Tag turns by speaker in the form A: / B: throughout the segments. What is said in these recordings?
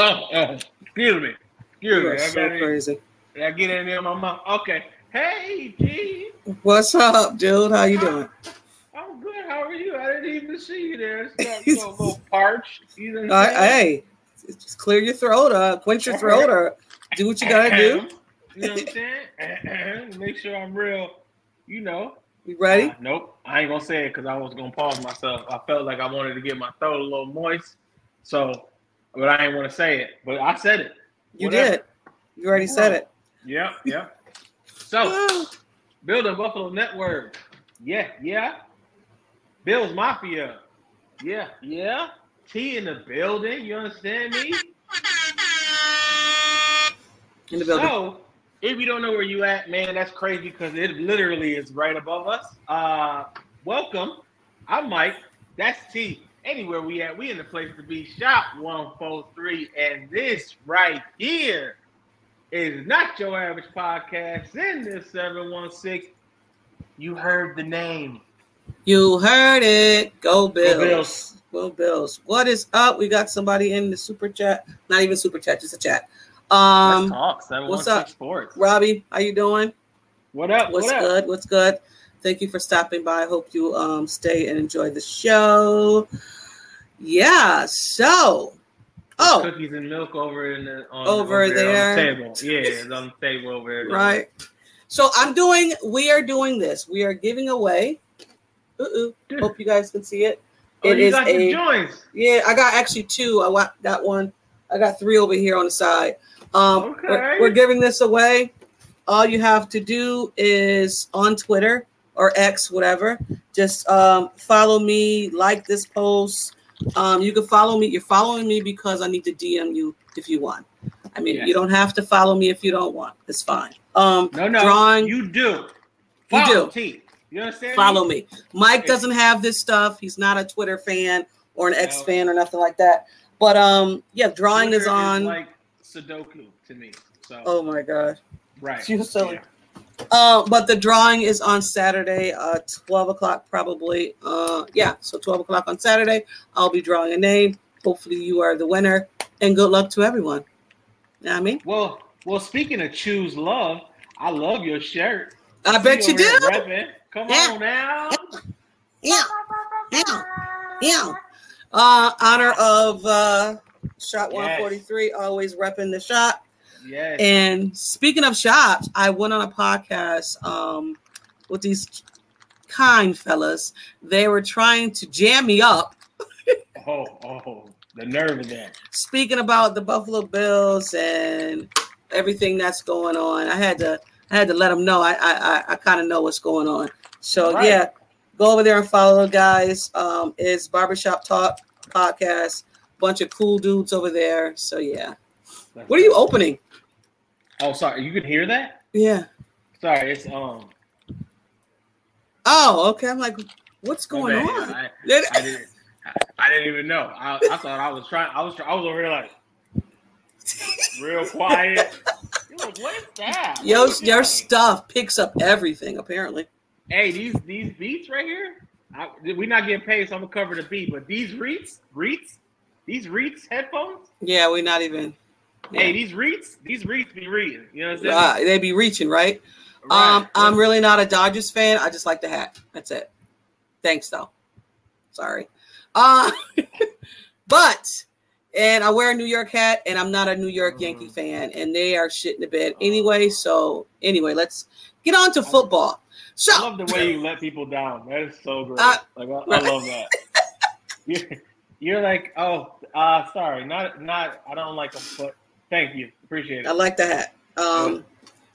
A: Oh, oh, excuse me. Excuse
B: You
A: me. I
B: so crazy.
A: Did I get it in my mouth? Okay. Hey, G.
B: What's up, dude? How you doing?
A: I'm good. How are you? I didn't even see you there. It's a little parched. What
B: Uh, hey, just clear your throat up, quench your throat, or do what you gotta do.
A: You know what I'm saying? Make sure I'm real. You know.
B: You ready?
A: Uh, nope. I ain't gonna say it because I was gonna pause myself. I felt like I wanted to get my throat a little moist. So, but I ain't want to say it. But I said it.
B: You
A: Whatever.
B: did. You already said it.
A: Yeah, yeah. So, Building Buffalo Network. Yeah, yeah. Bills Mafia. Yeah, yeah. T in the building. You understand me?
B: In the building.
A: So, if you don't know where you at, man, that's crazy because it literally is right above us. Uh, welcome. I'm Mike. That's T. Anywhere we at, we in the place to be. Shop 143. And this right here is not your average podcast in this 716. You heard the name.
B: You heard it. Go Bills.
A: Bills.
B: Go Bills. What is up? We got somebody in the super chat. Not even super chat, just a chat. Um,
A: Let's talk.
B: what's up?
A: Sports.
B: Robbie, how you doing?
A: What up?
B: What's
A: what up?
B: good? What's good? Thank you for stopping by. I hope you um stay and enjoy the show. Yeah. So,
A: There's
B: oh,
A: cookies and milk over in the on,
B: Over there.
A: on the table. Yeah, it's on the table over there.
B: right. So I'm doing. We are doing this. We are giving away. Uh-uh. Hope you guys can see it.
A: Oh,
B: It
A: you
B: is
A: got
B: a-
A: joints.
B: Yeah, I got actually two. I wa- that one. I got three over here on the side. Um, we're,
A: Okay.
B: we're giving this away. All you have to do is on Twitter or X, whatever. Just um, follow me, like this post. Um, you can follow me. You're following me because I need to DM you if you want. I mean, you don't have to follow me if you don't want. It's fine. Um,
A: No, no.
B: drawing.
A: You do.
B: You do.
A: T. You understand?
B: follow
A: me?
B: me. Mike
A: Okay.
B: doesn't have this stuff. He's not a Twitter fan or an X
A: No.
B: fan or nothing like that. But um, yeah, drawing
A: Twitter
B: is on.
A: like Sudoku to me. So
B: oh my god.
A: right.
B: you're silly.
A: Yeah.
B: Uh, but the drawing is on Saturday, uh, twelve o'clock probably. Uh, yeah, so twelve o'clock on Saturday. I'll be drawing a name. Hopefully, you are the winner, and good luck to everyone. You know what I mean,
A: Well, well. Speaking of choose love, I love your shirt.
B: I bet you do.
A: repping. Come
B: Yeah.
A: on now.
B: Yeah, yeah, yeah. Uh, honor of uh, shot
A: Yes.
B: one forty three. Always repping the shot.
A: Yes.
B: And speaking of shops, I went on a podcast um, with these kind fellas. They were trying to jam me up,
A: oh, oh, the nerve of that.
B: speaking about the Buffalo Bills and everything that's going on. I had to, I had to let them know. I, I, I, kind of know what's going on. So
A: Right.
B: yeah, go over there and follow the guys. Um, it's Barbershop Talk podcast. Bunch of cool dudes over there. So yeah, what are you opening?
A: Oh, sorry. You can hear that?
B: Yeah.
A: Sorry, it's um.
B: Oh, okay. I'm like, what's going on?
A: I, I didn't. I, didn't even know. I, I thought I was trying. I was. I was over here like real quiet. You're like, what is that?
B: Yo,
A: What
B: your
A: that?"
B: stuff picks up everything. Apparently,
A: Hey, these these beats right here. I, we not getting paid, so I'm gonna cover the beat. But these Reeds, Reeds, these Reeds headphones.
B: yeah, we're not even.
A: Hey, these Reeds, these Reeds be reading. You know what I'm saying?
B: Uh, they be reaching, right?
A: Right.
B: Um, I'm really not a Dodgers fan. I just like the hat. That's it. Thanks, though. Sorry. Uh, but and I wear a New York hat, and I'm not a New York Yankee
A: Mhm.
B: fan, and they are shit in the bed anyway. So anyway, let's get on to football. So
A: I love the way you let people down. That is so great.
B: Uh,
A: like I, I love that. you're, you're like, oh, uh, sorry, not not. I don't like a but thank you, appreciate it.
B: I like the hat. Um,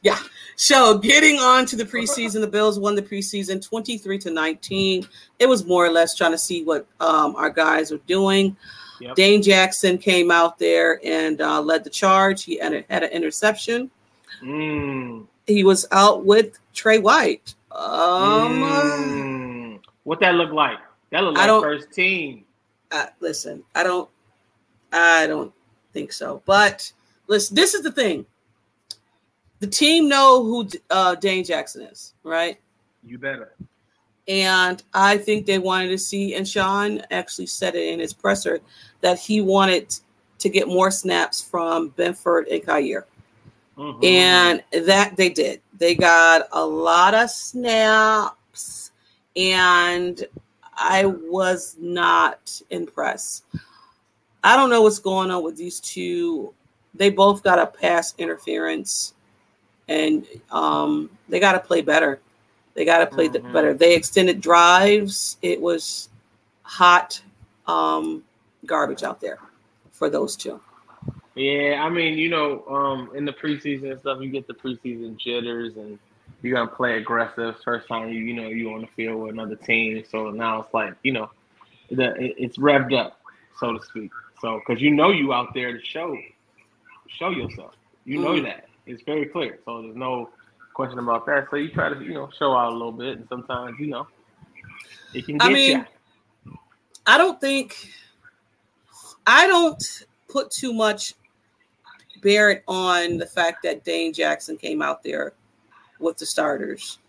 B: yeah. So getting on to the preseason, the Bills won the preseason 23 to 19. It was more or less trying to see what um, our guys were doing.
A: Yep.
B: Dane Jackson came out there and uh, led the charge. He had, a, had an interception.
A: Mm,
B: He was out with Tre White. Um,
A: mm. What that look like? That look
B: I
A: like
B: don't-
A: first team.
B: uh, listen, I don't, I don't think so. But listen, this is the thing. The team know who uh, Dane Jackson is, right?
A: You better.
B: And I think they wanted to see, and Sean actually said it in his presser that he wanted to get more snaps from Benford and Kaiir.
A: Mhm.
B: And that they did. They got a lot of snaps, and I was not impressed. I don't know what's going on with these two. They both got a pass interference, and um, they got to play better. They got to play th-
A: Mhm.
B: better. They extended drives. It was hot um, garbage out there for those two.
A: Yeah, I mean, you know, um, in the preseason and stuff, you get the preseason jitters, and you're gonna play aggressive first time you you know you on the field with another team. So now it's like you know, the it- it's revved up, so to speak. So because you know you out there to show show yourself, you know
B: Mhm.
A: that it's very clear. So there's no question about that. So you try to you know show out a little bit, and sometimes you know it can
B: I
A: get
B: mean,
A: you.
B: I don't think I don't put too much bear on the fact that Dane Jackson came out there with the starters.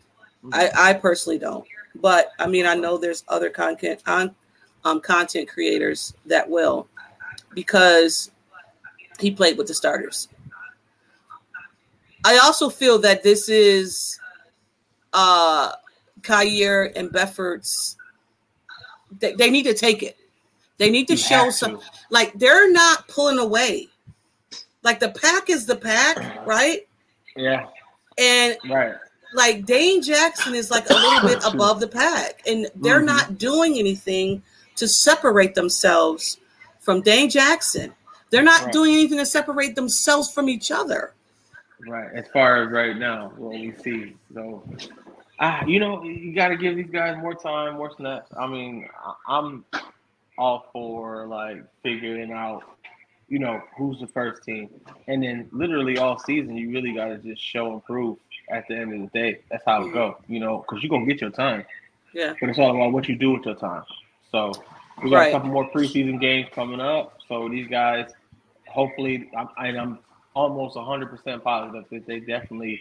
B: I, I personally don't. But I mean, I know there's other content on um, content creators that will because he played with the starters. I also feel that this is uh Kaiir and Benford's they, they need to take it. They need to
A: You
B: show some
A: to.
B: like they're not pulling away. Like the pack is the pack, right?
A: Yeah,
B: And
A: right.
B: like Dane Jackson is like a little bit above the pack, and they're
A: Mhm.
B: not doing anything to separate themselves from Dane Jackson. They're not
A: Right.
B: doing anything to separate themselves from each other.
A: Right, as far as right now, what we see. So, ah, you know, you got to give these guys more time, more snaps. I mean, I'm all for like figuring out, you know, who's the first team, and then literally all season, you really got to just show and prove. At the end of the day, that's how it go. You know, because you're gonna get your time,
B: Yeah.
A: but it's all about what you do with your time. So, we got
B: Right.
A: a couple more preseason games coming up. So these guys, hopefully, I'm, I'm almost 100% positive that they definitely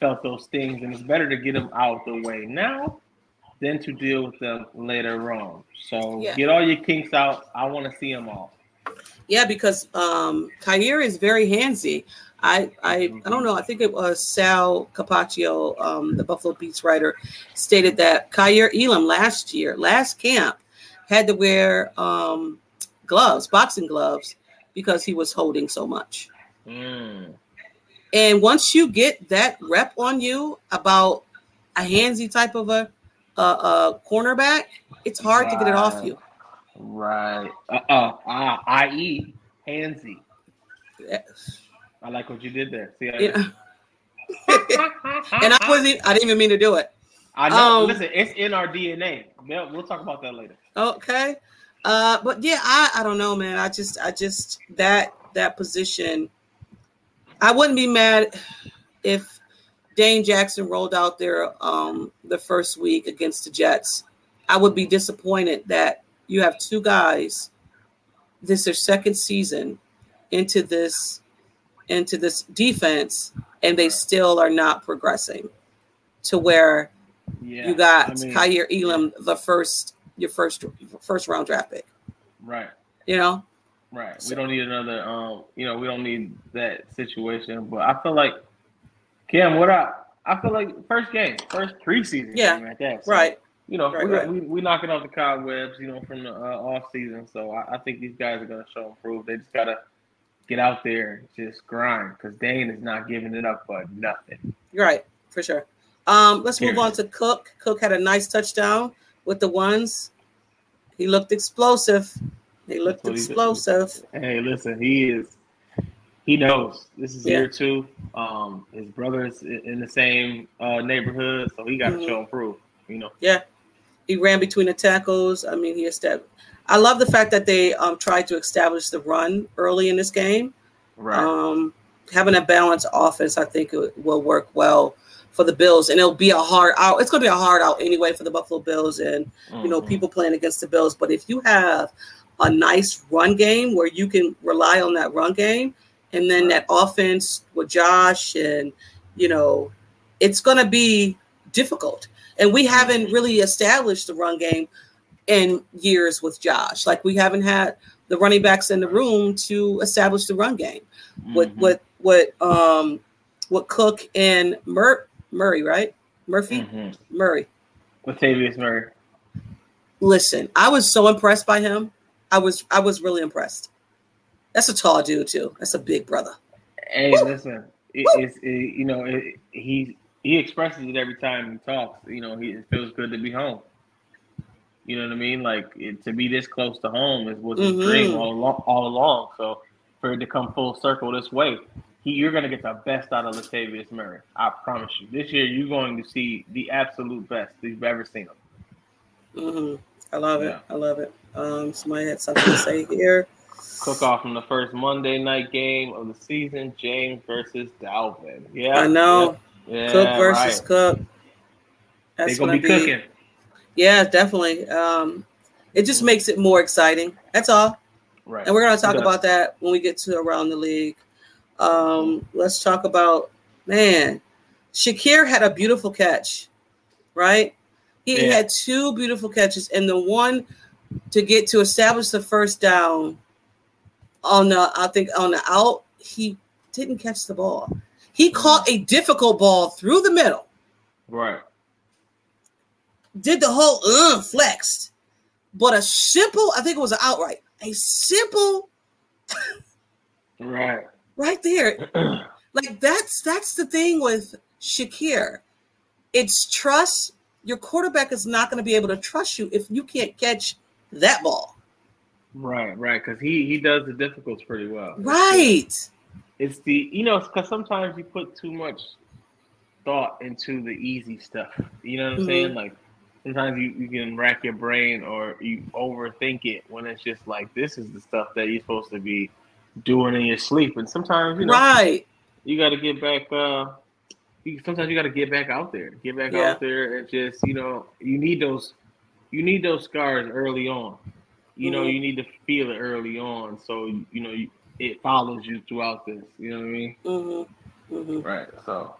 A: felt those things, and it's better to get them out the way now than to deal with them later on. So
B: Yeah.
A: get all your kinks out. I want to see them all.
B: Yeah, because um Kaiir is very handsy. I I I don't know. I think it was Sal Capaccio, um, the Buffalo Beats writer, stated that Kaiir Elam last year, last camp, had to wear um gloves, boxing gloves, because he was holding so much.
A: Mm.
B: And once you get that rep on you about a handsy type of a a, a cornerback, it's hard to get it off you.
A: Right. Uh, uh, i.e., handsy.
B: Yeah.
A: I like what you did there. See, I,
B: Yeah. and I wasn't. I didn't even mean to do it.
A: I know.
B: um,
A: listen, it's in our DNA. We'll, we'll talk about that later.
B: Okay. Uh, but yeah, I, I don't know, man. I just I just that that position. I wouldn't be mad if Dane Jackson rolled out there um the first week against the Jets. I would be disappointed that you have two guys. This is their second season into this into this defense, and they still are not progressing to where
A: Yeah.
B: you got
A: I mean,
B: Kaiir Elam, the first your first first round draft pick.
A: Right.
B: You know,
A: Right.
B: So-
A: We don't need another. Um. You know, we don't need that situation. But I feel like, Kim, what I I feel like first game, first preseason
B: Yeah,
A: game at that. So,
B: right?
A: you know,
B: Right,
A: we,
B: right.
A: we we knocking off the cobwebs, you know, from the uh, off season. So I, I think these guys are gonna show improve. They just gotta get out there and just grind because Dane is not giving it up for nothing.
B: You're Right, for sure. Um, let's move on to Cook. Cook had a nice touchdown with the ones. He looked explosive. He looked
A: what he did.
B: explosive.
A: Hey, listen, he is. He knows this is
B: Yeah.
A: year two. Um, his brother is in the same uh, neighborhood, so he got to
B: Mhm.
A: show improve. You know, Yeah,
B: He ran between the tackles. I mean, he established. I love the fact that they um, tried to establish the run early in this game.
A: right?
B: Um, having a balanced offense, I think, it will work well for the Bills, and it'll be a hard out. It's going to be a hard out anyway for the Buffalo Bills, and you know
A: Mhm.
B: people playing against the Bills. But if you have a nice run game where you can rely on that run game, and then that offense with Josh, and you know, it's going to be difficult. And we haven't really established the run game in years with Josh. Like we haven't had the running backs in the room to establish the run game. With
A: Mhm.
B: with with um with Cook and Mur- Murray, right? Murphy
A: Mhm.
B: Murray.
A: Latavius Murray.
B: Listen, I was so impressed by him. I was I was really impressed. That's a tall dude too. That's a big brother.
A: Hey,
B: Woo!
A: listen, it, it's it, you know it, he he expresses it every time he talks. You know, he it feels good to be home. You know what I mean? Like it, to be this close to home is was his
B: Mhm.
A: dream all along, all along. So for it to come full circle this way, he, you're going to get the best out of Latavius Murray. I promise you. This year, you're going to see the absolute best you've ever seen him.
B: hmm I love it. I love it. Um, somebody had something to say here.
A: Cook off from the first Monday night game of the season, James versus Dalvin. Yeah,
B: I know.
A: Yeah,
B: Cook versus
A: right.
B: Cook.
A: They're gonna
B: gonna
A: be
B: be,
A: cooking.
B: yeah, definitely. Um, it just makes it more exciting. That's all.
A: Right.
B: And we're gonna talk about that when we get to around the league. Um, let's talk about man. Shakir had a beautiful catch, right? He
A: Yeah.
B: had two beautiful catches, and the one to get to establish the first down on the I think on the out, he didn't catch the ball. He caught a difficult ball through the middle,
A: Right.
B: did the whole uh, flexed, but a simple, I think it was an outright, a simple
A: Right.
B: Right there. like that's that's the thing with Shakir. It's trust. Your quarterback is not going to be able to trust you if you can't catch that ball.
A: right. Right. Because he he does the difficulties pretty well.
B: Right.
A: It's the you know because sometimes you put too much thought into the easy stuff. You know what I'm
B: Mhm.
A: saying? Like sometimes you, you can rack your brain or you overthink it when it's just like this is the stuff that you're supposed to be doing in your sleep. And sometimes you know
B: Right.
A: you got to get back. uh you, Sometimes you got to get back out there, get back
B: Yeah.
A: out there, and just you know you need those you need those scars early on. You know
B: Mhm.
A: you need to feel it early on, so you know you, it follows you throughout this. You know what I mean?
B: hmm hmm
A: Right. So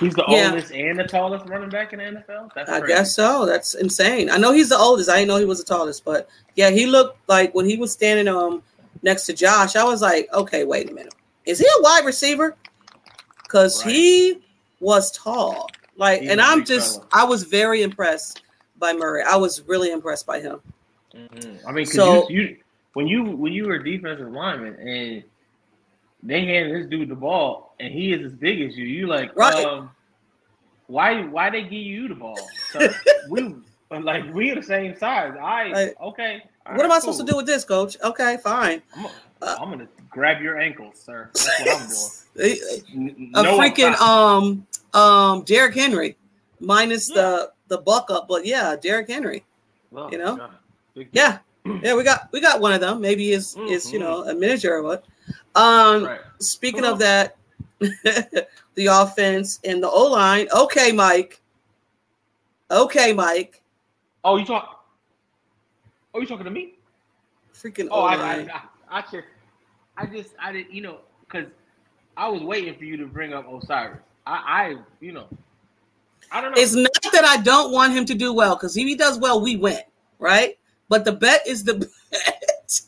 A: he's the
B: Yeah.
A: oldest and the tallest running back in the NFL. That's
B: I
A: crazy.
B: guess so. That's insane. I know he's the oldest. I didn't know he was the tallest, but yeah, he looked like when he was standing um next to Josh, I was like, okay, wait a minute. Is he a wide receiver? Because
A: Right.
B: he was tall. Like,
A: He's
B: and I'm just. I was very impressed by Murray. I was really impressed by him.
A: Mhm. I mean, 'cause
B: So-
A: you, you when you when you were a defensive lineman and they hand this dude the ball and he is as big as you, you like,
B: Right.
A: um, why why they give you the ball? sir? we like we are the same size. I
B: Like,
A: okay. all
B: what am
A: right,
B: I supposed to do with this, coach? Okay, fine.
A: I'm,
B: Uh,
A: I'm gonna grab your ankles, sir. That's what I'm doing.
B: a
A: N-
B: a
A: no
B: freaking um um Derrick Henry, minus the the buck up, but yeah, Derrick Henry.
A: Oh,
B: you know? Yeah, yeah, we got we got one of them. Maybe is is you know a miniature or what. Um,
A: Right.
B: speaking of that, the offense and the O line. Okay, Mike. Okay, Mike.
A: Oh, you talk. Oh, you talking to me?
B: Freaking
A: Oh, I. I, I, I just, I just, I didn't, you know, because I was waiting for you to bring up O'Cyrus. I, I, you know, I don't know.
B: It's not that I don't want him to do well because if he does well, we win, right? But the bet is the bet.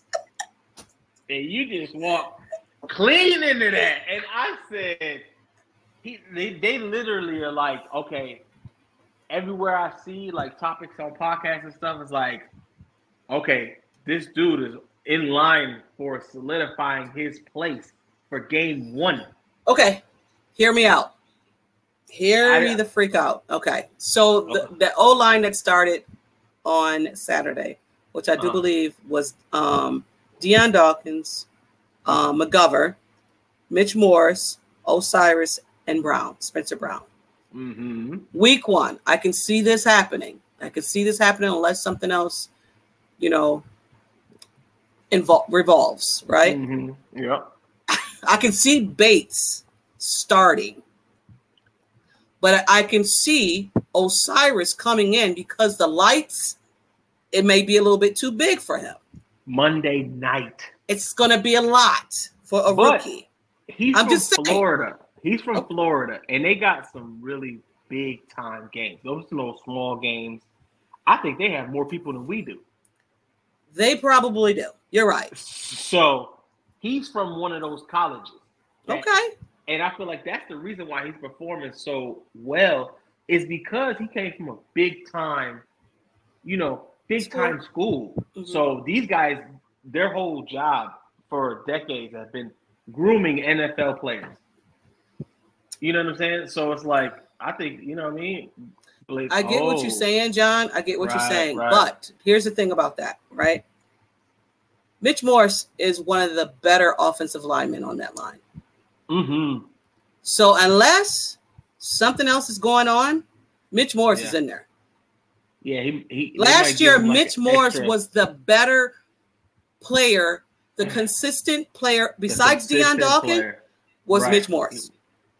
A: and you just walked clean into that, and I said, he, they, they literally are like, okay, everywhere I see like topics on podcasts and stuff, it's like, okay, this dude is in line for solidifying his place for game one.
B: Okay, hear me out. Hear
A: I-
B: me the freak out. Okay, so the,
A: Okay.
B: the O line that started on Saturday, which I do
A: Uh-huh.
B: believe was um, Dion Dawkins, uh, McGovern, Mitch Morse, O'Cyrus, and Brown, Spencer Brown.
A: Mm-hmm.
B: Week one, I can see this happening. I can see this happening unless something else, you know, invol- revolves, right?
A: Mm-hmm. Yep.
B: I can see Bates starting, but I can see O'Cyrus coming in because the lights, it may be a little bit too big for him.
A: Monday night.
B: It's going to be a lot for a
A: But-
B: rookie.
A: He's
B: I'm
A: from
B: just saying.
A: Florida. He's from
B: Oh.
A: Florida, and they got some really big time games. Those no small games. I think they have more people than we do.
B: They probably do. You're right.
A: So he's from one of those colleges. that-
B: Okay.
A: And I feel like that's the reason why he's performing so well is because he came from a big time, you know, big
B: School.
A: time school.
B: Mhm.
A: So these guys, their whole job for decades have been grooming NFL players. You know what I'm saying? So it's like I think you know what I mean. Blake,
B: I get what
A: oh,
B: you're saying, John. I get what you're saying.
A: right.
B: But here's the thing about that, right? Mitch Morse is one of the better offensive linemen on that line.
A: Mm-hmm.
B: So unless something else is going on, Mitch Morse is in there.
A: Yeah, he, he
B: Last year,
A: like,
B: Mitch Morse
A: extra-
B: was the better player, the consistent player
A: the
B: besides
A: Dion
B: Dawkins was
A: Right.
B: Mitch Morse.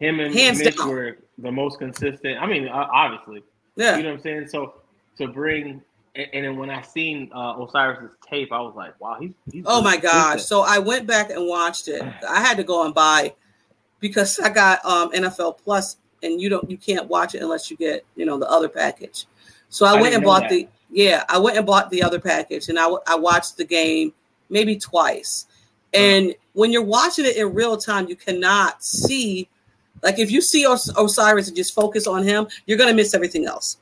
A: Him and
B: Hands
A: Mitch
B: down.
A: were the most consistent. I mean, obviously,
B: Yeah.
A: you know what I'm saying. So to bring and, and then when I seen uh, O'Cyrus's tape, I was like, wow, he's. he's
B: Oh my gosh. So I went back and watched it. I had to go and buy because I got um NFL Plus and you don't you can't watch it unless you get, you know, the other package. So I,
A: I
B: went and bought
A: that.
B: the yeah, I went and bought the other package and I I watched the game maybe twice. And when you're watching it in real time, you cannot see like if you see Os- O'Cyrus and just focus on him, you're going to miss everything else.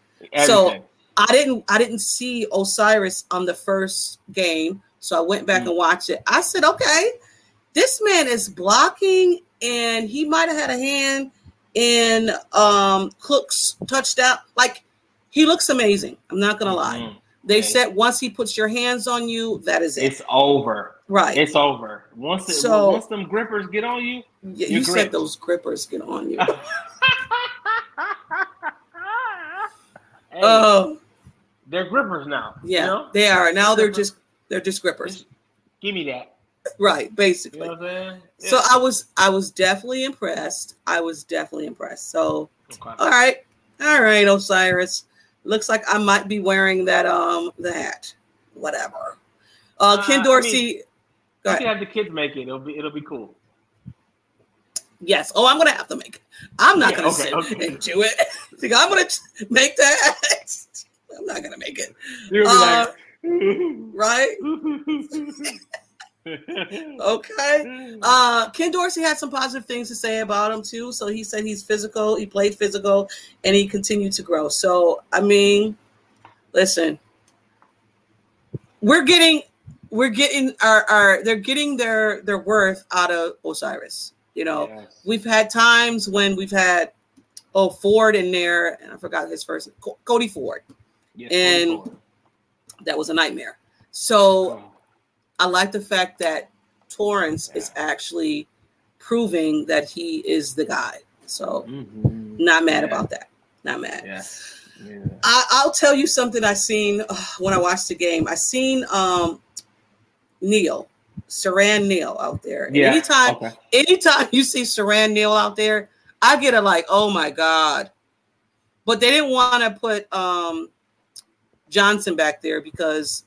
B: So- I didn't I didn't see O'Cyrus on the first game, so I went back
A: Mm.
B: and watched it. I said, okay, this man is blocking, and he might have had a hand in um Cook's touchdown. Like he looks amazing. I'm not gonna lie.
A: Mhm.
B: They
A: Okay.
B: said once he puts your hands on you, that is it.
A: it's over.
B: right.
A: It's over. Once it,
B: So-
A: once them grippers get on you,
B: Yeah, you said
A: grip.
B: those grippers get on you. Oh.
A: hey,
B: Oh
A: they're grippers now. you
B: yeah,
A: know?
B: they are. Now they're just they're just grippers.
A: Give me that.
B: Right,
A: You
B: basically.
A: know what I'm saying?
B: So I was I was definitely impressed. I was definitely impressed. So
A: Okay.
B: all right, all right, O'Cyrus. Looks like I might be wearing that um the hat. Whatever. Uh,
A: Uh,
B: Ken
A: I
B: Dorsey.
A: mean-
B: go
A: You can have the kids make it. It'll be it'll be cool.
B: Yes. Oh, I'm gonna have to make it. I'm not
A: Yeah,
B: gonna
A: okay,
B: sit
A: okay.
B: and do it. Think I'm gonna make that. I'm not gonna make it. Uh,
A: like,
B: Right? Okay. Uh, Ken Dorsey had some positive things to say about him too. So he said he's physical, he played physical, and he continued to grow. So I mean, listen, we're getting we're getting our, our they're getting their their worth out of O'Cyrus. You know,
A: Yes.
B: we've had times when we've had oh Ford in there, and I forgot his first Cody Ford.
A: Yes,
B: and-
A: going
B: That was a nightmare. So. I like the fact that Torrence is actually proving that he is the guy. So
A: Mhm.
B: not mad
A: Yeah.
B: about that. Not mad.
A: Yeah. Yeah.
B: I, I'll tell you something I seen uh, when I watched the game. I seen um Neal, Siran Neal out there.
A: Yeah.
B: anytime,
A: Okay.
B: anytime you see Siran Neal out there, I get a like, oh my God. But they didn't want to put um Johnson back there because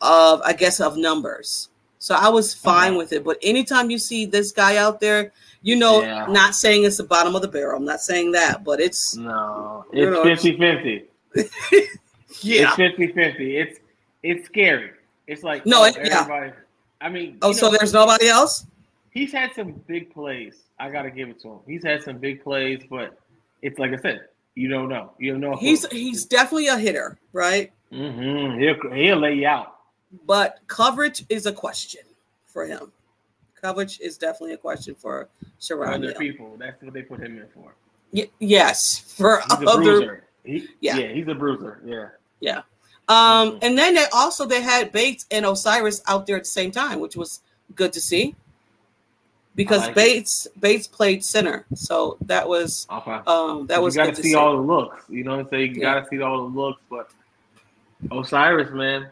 B: of I guess of numbers. So I was fine with it. But anytime you see this guy out there, you know,
A: Yeah.
B: not saying it's the bottom of the barrel. I'm not saying that, but it's
A: No,
B: You
A: it's
B: know,
A: 50 50.
B: yeah.
A: It's 50 50. It's it's scary. It's like
B: No,
A: oh,
B: it- yeah.
A: I mean,
B: Oh,
A: you
B: so
A: know,
B: there's nobody else?
A: he's had some big plays. I gotta give it to him. He's had some big plays, but it's like I said, You don't know. You don't know.
B: He's he's definitely a hitter, right?
A: Mm-hmm. He'll, he'll lay you out.
B: But coverage is a question for him. Coverage is definitely a question for Sharon.
A: Other
B: Hill.
A: people. That's what they put him in for.
B: Y- yes, for
A: He's a
B: other.
A: bruiser. He,
B: Yeah.
A: yeah. he's a bruiser. Yeah. Yeah.
B: Um,
A: Mhm.
B: and then they also they had Bates and O'Cyrus out there at the same time, which was good to see. Because
A: like it.
B: Bates Bates played center, so that was
A: Okay.
B: um that was
A: you got to see. all the looks. You know what I'm saying? You
B: Yeah.
A: got to see all the looks. But O'Cyrus, man,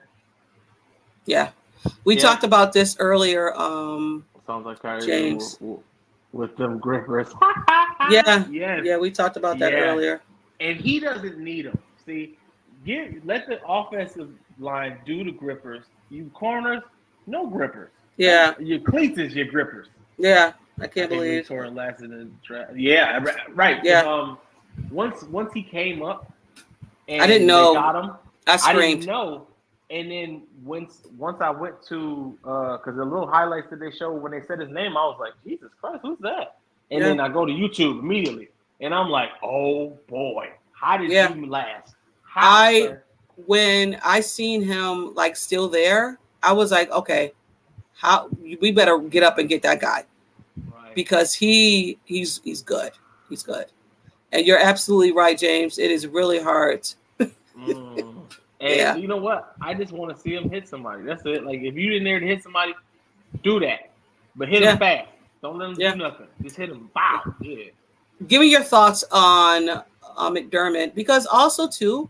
B: Yeah, we
A: Yeah.
B: talked about this earlier. Um,
A: sounds like Kyrie
B: James.
A: with, with them grippers.
B: Yeah.
A: yes.
B: yeah, we talked about that
A: Yeah.
B: earlier.
A: and he doesn't need them. See, get let the offensive line do the grippers. You corners, no grippers.
B: Yeah,
A: Your cleats is your grippers.
B: yeah, I
A: I
B: can't
A: think we
B: believe.
A: tore it last in the draft. Yeah, right.
B: Yeah.
A: Um, once once he came up, and
B: I didn't
A: they
B: know.
A: got him.
B: I
A: I
B: screamed.
A: didn't know. And then once once I went to uh because the little highlights that they showed when they said his name, I was like, Jesus Christ, who's that? And
B: Yeah.
A: then I go to YouTube immediately, and I'm like, oh boy, how did
B: Yeah.
A: he last? How,
B: I-
A: sir?
B: when I seen him like still there, I was like, okay, how we better get up and get that guy
A: Right.
B: because he he's he's good. He's good. And you're absolutely right, James. It is really hard.
A: Mm. And
B: Yeah.
A: you know what? I just want to see him hit somebody. That's it. Like if you in there to hit somebody, do that. But hit
B: Yeah.
A: him fast. Don't let him
B: Yeah.
A: do nothing. Just hit him. Bow. Yeah.
B: Give me your thoughts on uh, McDermott because also too,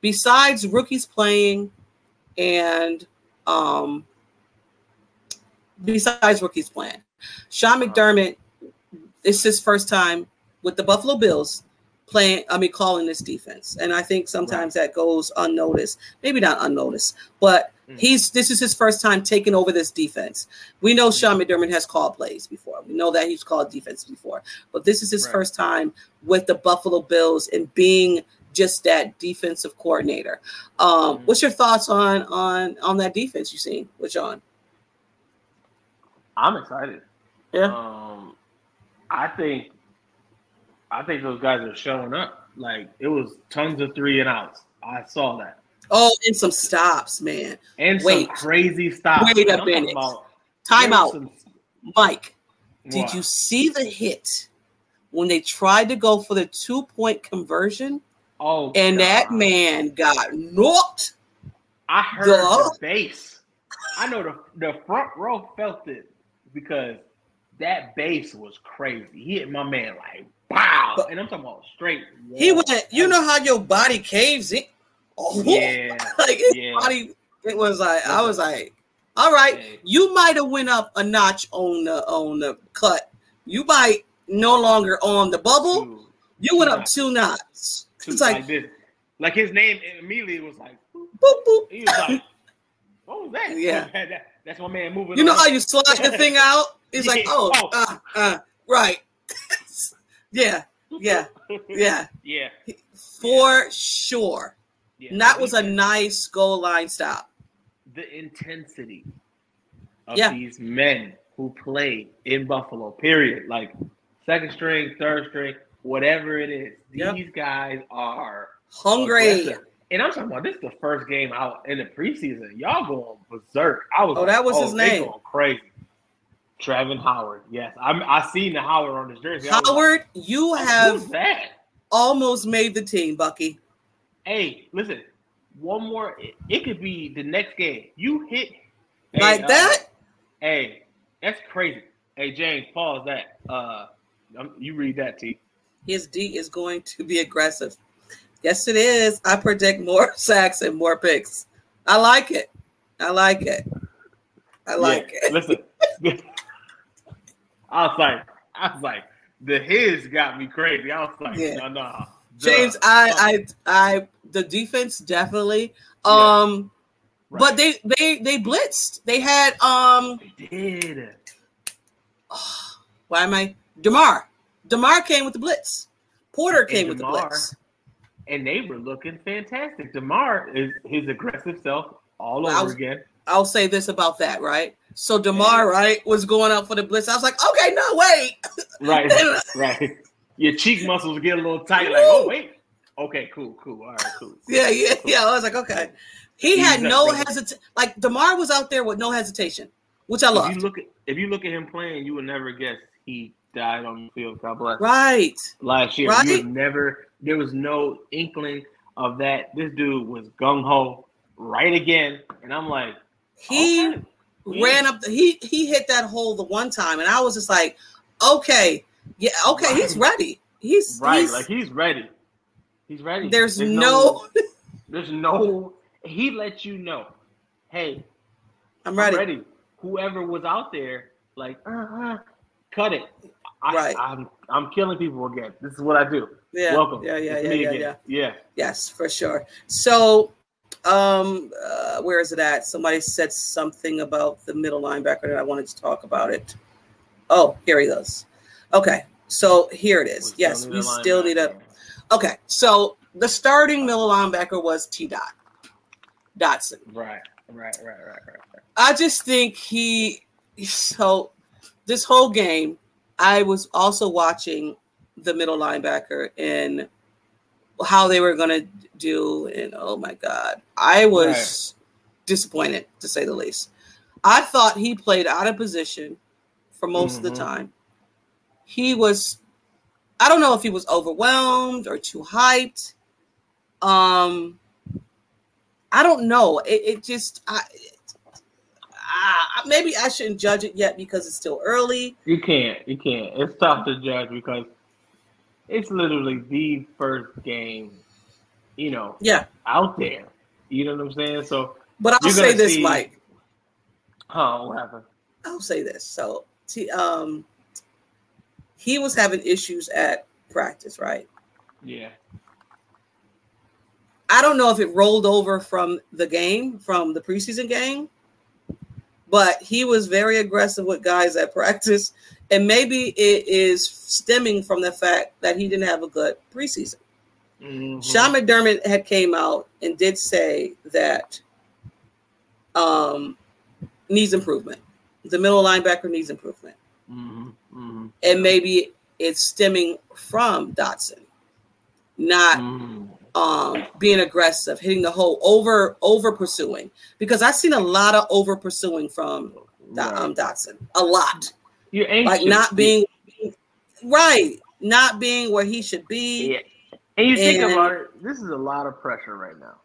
B: besides rookies playing and um besides rookies playing, Sean McDermott it's his first time with the Buffalo Bills playing, I mean, calling this defense. And I think sometimes that goes unnoticed. Maybe not unnoticed, but
A: Mm.
B: he's this is his first time taking over this defense. We know Sean McDermott has called plays before. We know that he's called defense before, but this is his
A: Right.
B: first time with the Buffalo Bills and being just that defensive coordinator. Um,
A: Mhm.
B: what's your thoughts on on on that defense you've seen with Sean?
A: I'm excited.
B: Yeah.
A: Um, I think, I think those guys are showing up. Like it was tons of three and outs. I saw that,
B: Oh, and some stops, man.
A: and
B: Wait.
A: some crazy stops.
B: Wait a minute.
A: about-
B: Timeout.
A: there was
B: Mike,
A: some-
B: did
A: what?
B: you see the hit when they tried to go for the two point conversion
A: Oh,
B: and that man got knocked?
A: I heard
B: Duh.
A: the bass. I know the the front row felt it because that bass was crazy. He hit my man like and I'm talking about straight.
B: He went, you know how your body caves in? Oh,
A: Yeah,
B: like his
A: yeah.
B: body, it was like, I was like, all right,
A: Yeah.
B: you might have went up a notch on the on the cut. You might no longer on the bubble.
A: Two-
B: You went
A: two
B: up
A: knots.
B: two knots.
A: two
B: It's
A: like,
B: like
A: this. Like his name immediately was like,
B: boop boop.
A: he was like, what was that?
B: Yeah.
A: That- that's my man moving.
B: You know
A: on.
B: how you slide the thing out? It's like, oh,
A: Oh.
B: uh, uh, right. yeah, yeah, yeah,
A: yeah,
B: for sure.
A: yeah.
B: And that was a nice goal line stop.
A: the intensity of
B: Yeah.
A: these men who play in Buffalo, period. Like second string, third string, whatever it is.
B: Yep.
A: These guys are
B: Hungry.
A: aggressive. And I'm talking about this is the first game out in the preseason. Y'all going berserk. I was
B: Oh, that was his
A: oh,
B: name.
A: Going crazy. Trevin Howard. Yes. I'm I seen the Howard on his jersey. I was like,
B: Howard, you have
A: that?
B: almost made the team, Bucky.
A: Hey, listen, one more. It, it could be the next game. You hit hey,
B: Like
A: uh,
B: that?
A: Hey, that's crazy. Hey, James, pause that. Uh, you read that, T.
B: His D is going to be aggressive. Yes, it is. I predict more sacks and more picks. I like it. I like it. I like
A: Yeah,
B: it.
A: Listen, I was like, I was like, the his got me crazy. I was like,
B: Yeah.
A: no, no.
B: James. I, I, I, the defense definitely.
A: Yeah.
B: Um,
A: Right.
B: but they, they, they blitzed. They had, um,
A: They did.
B: why am I? Damar, Damar came with the blitz. Poyer came with the blitz.
A: and they were looking fantastic. Damar is his aggressive self all
B: Well,
A: over
B: was-
A: again.
B: I'll say this about that, right? So Damar, right, was going up for the blitz. I was like, okay, no, wait.
A: Right, uh, right. Your cheek muscles get a little tight. Like, oh wait, Okay, cool, cool. All right, cool.
B: Yeah, yeah, yeah. I was like, okay. He
A: He's
B: had no hesitation. Like Damar was out there with no hesitation, which I love.
A: If you look at if you look at him playing, you would never guess he died on the field. God bless.
B: Right.
A: Last year,
B: Right.
A: you would never. There was no inkling of that. This dude was gung ho right again, and I'm like,
B: He
A: okay. Yeah.
B: ran up the he he hit that hole the one time, and I was just like, okay, yeah, okay, he's ready. He's
A: right,
B: he's,
A: like he's ready. He's ready.
B: there's, no,
A: there's no. He let you know, hey,
B: I'm
A: I'm
B: ready.
A: ready. Whoever was out there, like, uh-huh, cut it. I,
B: Right.
A: I'm I'm killing people again. This is what I do.
B: Yeah,
A: Welcome.
B: yeah, yeah,
A: It's
B: yeah, yeah,
A: again. yeah.
B: Yes, for sure. So, um, uh, where is it at? Somebody said something about the middle linebacker that I wanted to talk about it. Oh, here he goes. Okay, so here it is. yes, we still need a. Okay, so the starting middle linebacker was T. Dot Dodson.
A: Right, right, right, right, right. right.
B: I just think he. So, this whole game, I was also watching the middle linebacker and how they were going to do. And oh my God, I was disappointed to say the least. I thought he played out of position for most of
A: Mhm.
B: the time. He was, I don't know if he was overwhelmed or too hyped. Um, I don't know. It, it just, I, I, maybe I shouldn't judge it yet because it's still early.
A: You can't. You can't. It's tough to judge because it's literally the first game, you know,
B: Yeah,
A: out there. You know what I'm saying? So,
B: but I'll say this,
A: see-
B: Mike.
A: oh, What happened?
B: I'll say this. So, t- um, he was having issues at practice, right?
A: Yeah.
B: I don't know if it rolled over from the game, from the preseason game, but he was very aggressive with guys at practice. And maybe it is stemming from the fact that he didn't have a good preseason.
A: Mhm.
B: Sean McDermott had came out and did say that um, needs improvement. The middle linebacker needs improvement.
A: Mhm. Mhm.
B: And maybe it's stemming from Dodson, not
A: Mhm.
B: Um being aggressive, hitting the hole, over over pursuing. Because I've seen a lot of over pursuing from Do-
A: Right.
B: um, Dodson. A lot.
A: You're anxious.
B: Like not being right, not being where he should be.
A: Yeah. And you think
B: And-
A: about it, this is a lot of pressure right now.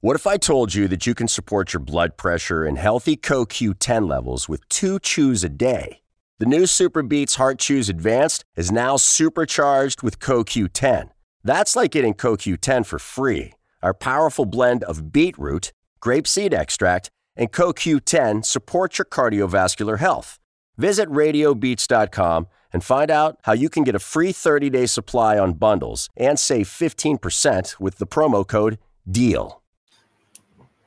C: What if I told you that you can support your blood pressure and healthy CoQ10 levels with two chews a day? The new SuperBeets Heart Chews Advanced is now supercharged with CoQ10. That's like getting CoQ10 for free. Our powerful blend of beetroot, grapeseed extract, and CoQ10 supports your cardiovascular health. Visit radiobeats.com and find out how you can get a free 30-day supply on bundles and save 15% with the promo code DEAL.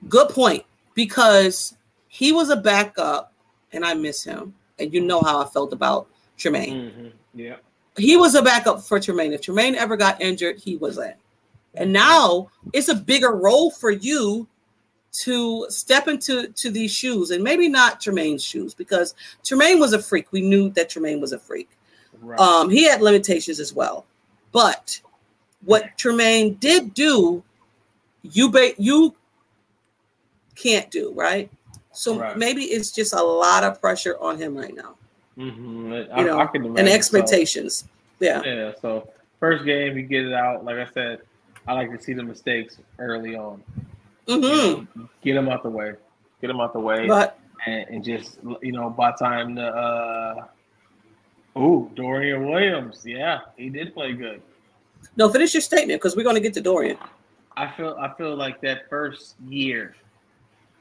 B: Good point. Because he was a backup and I miss him. And you know how I felt about Tremaine.
A: Mm-hmm. Yeah.
B: He was a backup for Tremaine. If Tremaine ever got injured, he was in. And now it's a bigger role for you to step into to these shoes, and maybe not Tremaine's shoes, because Tremaine was a freak. We knew that Tremaine was a freak.
A: Right.
B: Um, he had limitations as well. But what Tremaine did do, you ba- you can't do, right? So
A: Right.
B: maybe it's just a lot of pressure on him right now.
A: Mm-hmm.
B: You know, and expectations. Yeah.
A: Yeah. So first game, you get it out. Like I said, I like to see the mistakes early on.
B: hmm
A: know, get them out the way. Get them out the way,
B: But
A: and, and just you know, by time the uh, ooh, Dorian Williams, yeah, he did play good.
B: no, finish your statement because we're going to get to Dorian.
A: I feel I feel like that first year,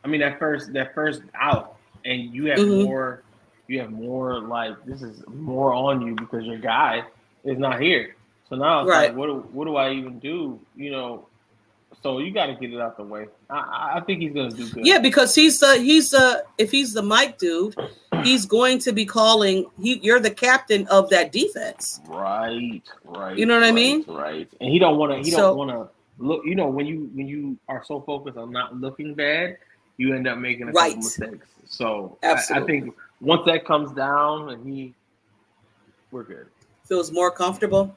A: I mean that first that first out, and you have
B: Mhm.
A: more, you have more like this is more on you because your guy is not here. So now it's
B: Right.
A: like, what do, what do I even do? You know, so you got to get it out the way. I- I, think he's gonna do good.
B: Yeah, because he's the he's the if he's the Mike dude, he's going to be calling. He, you're the captain of that defense.
A: Right, right.
B: You know what I mean?
A: Right. And he don't want to. He
B: So-
A: don't want to look. You know, when you when you are so focused on not looking bad, you end up making a
B: Right.
A: couple mistakes. So I, I think once that comes down and he, we're good.
B: Feels more comfortable.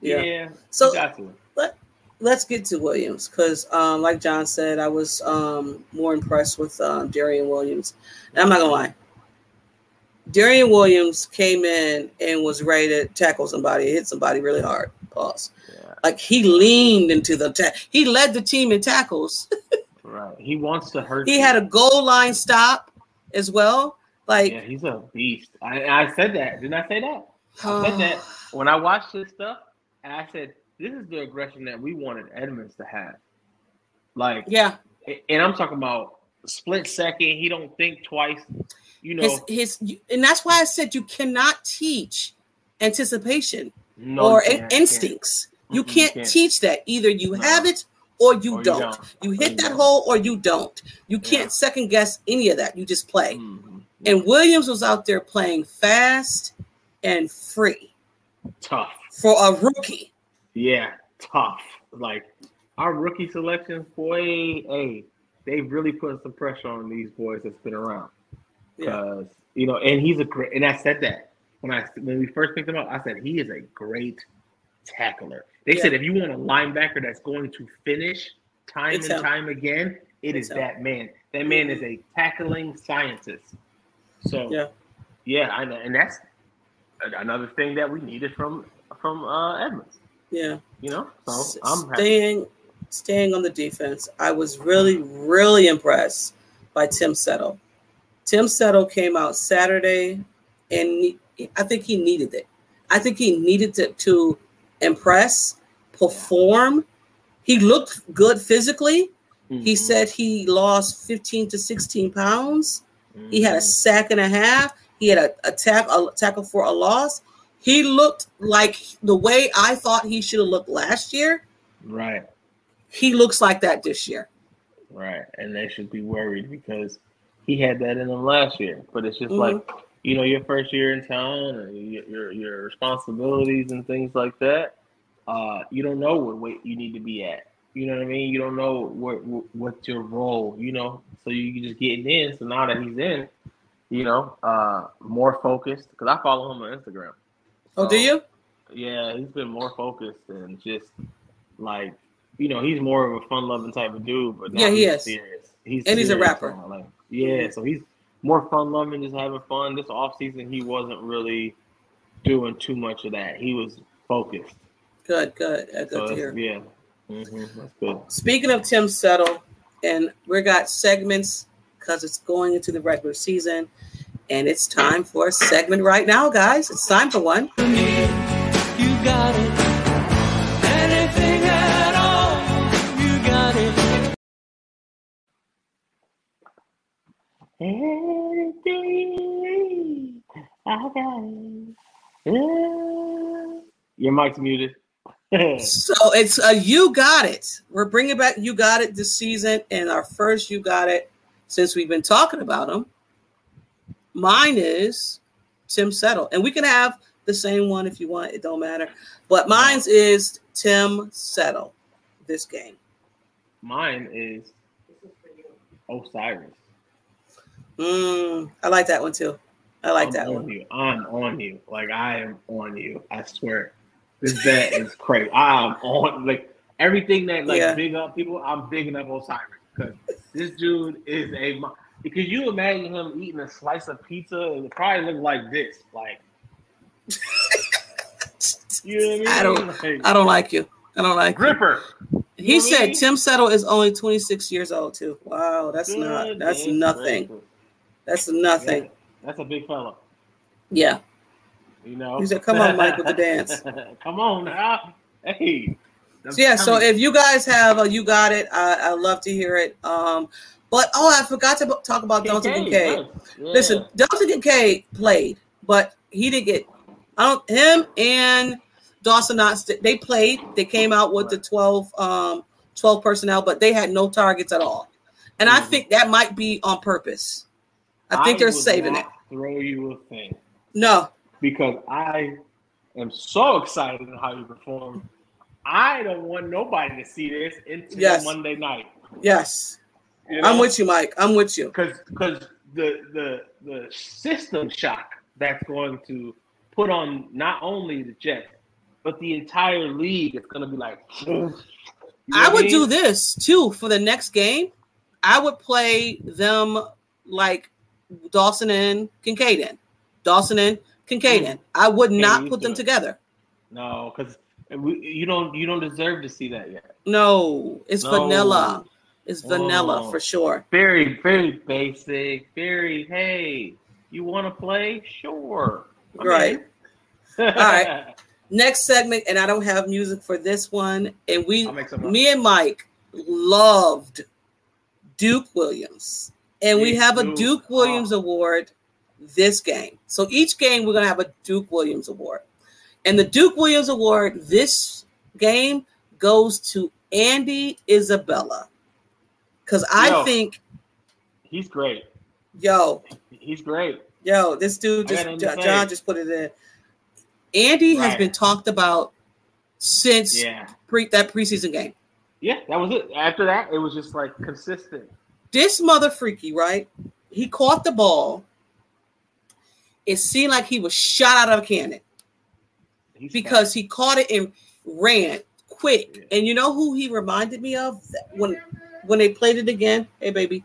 B: Yeah.
A: Yeah.
B: So
A: got to.
B: let's get to Williams because, um, like John said, I was um, more impressed with um, Dorian Williams. And I'm not gonna lie, Dorian Williams came in and was ready to tackle somebody, hit somebody really hard. Pause.
A: Yeah.
B: Like he leaned into the ta- he led the team in tackles.
A: Right. He wants to hurt.
B: he
A: you.
B: had a goal line stop as well. Like
A: Yeah, he's a beast. I, I said that. Didn't I say that? I said that when I watched this stuff, and I said, "This is the aggression that we wanted Edmunds to have." Like,
B: yeah,
A: and I'm talking about split second. He don't think twice. You know,
B: his his and that's why I said you cannot teach anticipation
A: no,
B: or
A: you can't,
B: instincts. You
A: Mm-mm, you
B: can't
A: can't.
B: teach that. Either you
A: No.
B: have it or you
A: Or
B: don't.
A: don't.
B: You hit
A: you
B: that hole or you don't. You can't second guess any of that. You just play.
A: Mhm.
B: And Williams was out there playing fast and free
A: tough.
B: for a rookie.
A: Yeah, tough. Like our rookie selection, boy, hey, they really put some pressure on these boys that's been around.
B: Yeah.
A: Because you know, and he's a great. And I said that when I when we first picked him up, I said he is a great tackler. They
B: Yeah.
A: said if you want a linebacker that's going to finish time
B: It's
A: and
B: him.
A: time again, it
B: It's
A: is
B: him.
A: that man. That man is a tackling scientist. So
B: Yeah.
A: yeah, I know, and that's another thing that we needed from from uh, Edmunds.
B: Yeah.
A: You know, so I'm happy.
B: staying staying on the defense. I was really, really impressed by Tim Settle. Tim Settle came out Saturday, and he- I think he needed it. I think he needed to, to impress, perform. He looked good physically. He
A: Mhm.
B: said he lost 15 to 16 pounds. He had a
A: Mhm.
B: sack and a half. He had a, a, tack, a tackle for a loss. He looked like the way I thought he should have looked last year.
A: right,
B: He looks like that this year.
A: right, and they should be worried because he had that in him last year. But it's just
B: Mhm.
A: like you know, your first year in town and your your, your responsibilities and things like that. Uh, you don't know what weight you need to be at. You know what I mean? You don't know what what what's your role. You know, so you just getting in. So now that he's in, you know, uh, more focused because I follow him on Instagram.
B: Oh, do you?
A: Yeah, he's been more focused and just like you know, he's more of a fun loving type of dude, but now
B: Yeah, he is.
A: serious. He's
B: And he's a rapper.
A: Like, yeah, so he's more fun loving, just having fun. This off season, he wasn't really doing too much of that. He was focused.
B: Good, good. Uh, Good
A: So
B: to hear.
A: yeah, hmm that's good.
B: Speaking of Tim Settle, and we got segments because it's going into the regular season, and it's time for a segment right now, guys. It's time for one.
D: You got it. Anything at all, you got it.
A: Anything, I got it. Yeah. Your mic's muted.
B: So it's a you got it. We're bringing back you got it this season, and our first you got it since we've been talking about them. Mine is Tim Settle, and we can have the same one if you want. It don't matter, but mine's is Tim Settle. This game.
A: Mine is O'Cyrus.
B: Mm, I like that one too. I like
A: I'm
B: that
A: on
B: one.
A: You. I'm on you. Like I am on you. I swear. This bet is crazy. I'm on like everything that like
B: Yeah.
A: big up people. I'm bigging up O'Cyrus because this dude is a. Because you imagine him eating a slice of pizza and it probably look like this, like. You know what I mean?
B: I don't-
A: Like,
B: I don't like you. I don't like you. He
A: You I
B: said
A: mean?
B: Tim Settle is only 26 years old too. Wow, that's not that's nothing. That's nothing.
A: Yeah, that's a big fella.
B: Yeah.
A: You know.
B: He said, "Come on, Mike, with the dance."
A: Come on now. Hey.
B: So yeah, so if you guys have a you got it, I I love to hear it. Um, but oh, I forgot to b- talk about Dalton Kincaid.
A: Yeah.
B: Listen, Dalton Kincaid played, but he didn't get. I don't. Him and Dawson Knox, they played. They came out with the 12, um, 12 personnel, but they had no targets at all. And I
A: Mhm.
B: think that might be on purpose. I think they're
A: would
B: saving it.
A: Throw you a thing
B: No,
A: because I am so excited on how you perform. I don't want nobody to see this until
B: Yes.
A: Monday night.
B: yes,
A: You
B: I'm with you, Mike. I'm with you.
A: because because the the the system shock that's going to put on not only the Jets but the entire league is gonna be like. you know
B: I would
A: mean?
B: do this too for the next game. I would play them like Dawson and Kincaid in. Dawson and Kincaid in. I would
A: Can't
B: not put them
A: that.
B: together.
A: No, because you don't you don't deserve to see that yet.
B: No, it's
A: No.
B: vanilla. It's vanilla
A: Oh.
B: for sure.
A: Very very basic. Very hey, you want to play? Sure. I'm
B: Right.
A: in.
B: All right. Next segment, and I don't have music for this one. And we,
A: I'll make some up.
B: me and Mike, loved Duke Williams, and we have a
A: Duke.
B: Duke Williams oh. award this game. So each game we're gonna have a Duke Williams award, and the Duke Williams award this game goes to Andy Isabella, because I
A: Yo.
B: think,
A: He's great.
B: yo,
A: He's great.
B: Yo, this dude just
A: to
B: John
A: say.
B: just put it in. Andy has been talked about since
A: Yeah.
B: pre that preseason game.
A: Yeah, that was it. After that, it was just like consistent.
B: This mother freaky, right? He caught the ball. It seemed like he was shot out of a cannon
A: He's
B: because he caught it and ran quick.
A: Yeah.
B: And you know who he reminded me of when when they played it again? Hey, baby,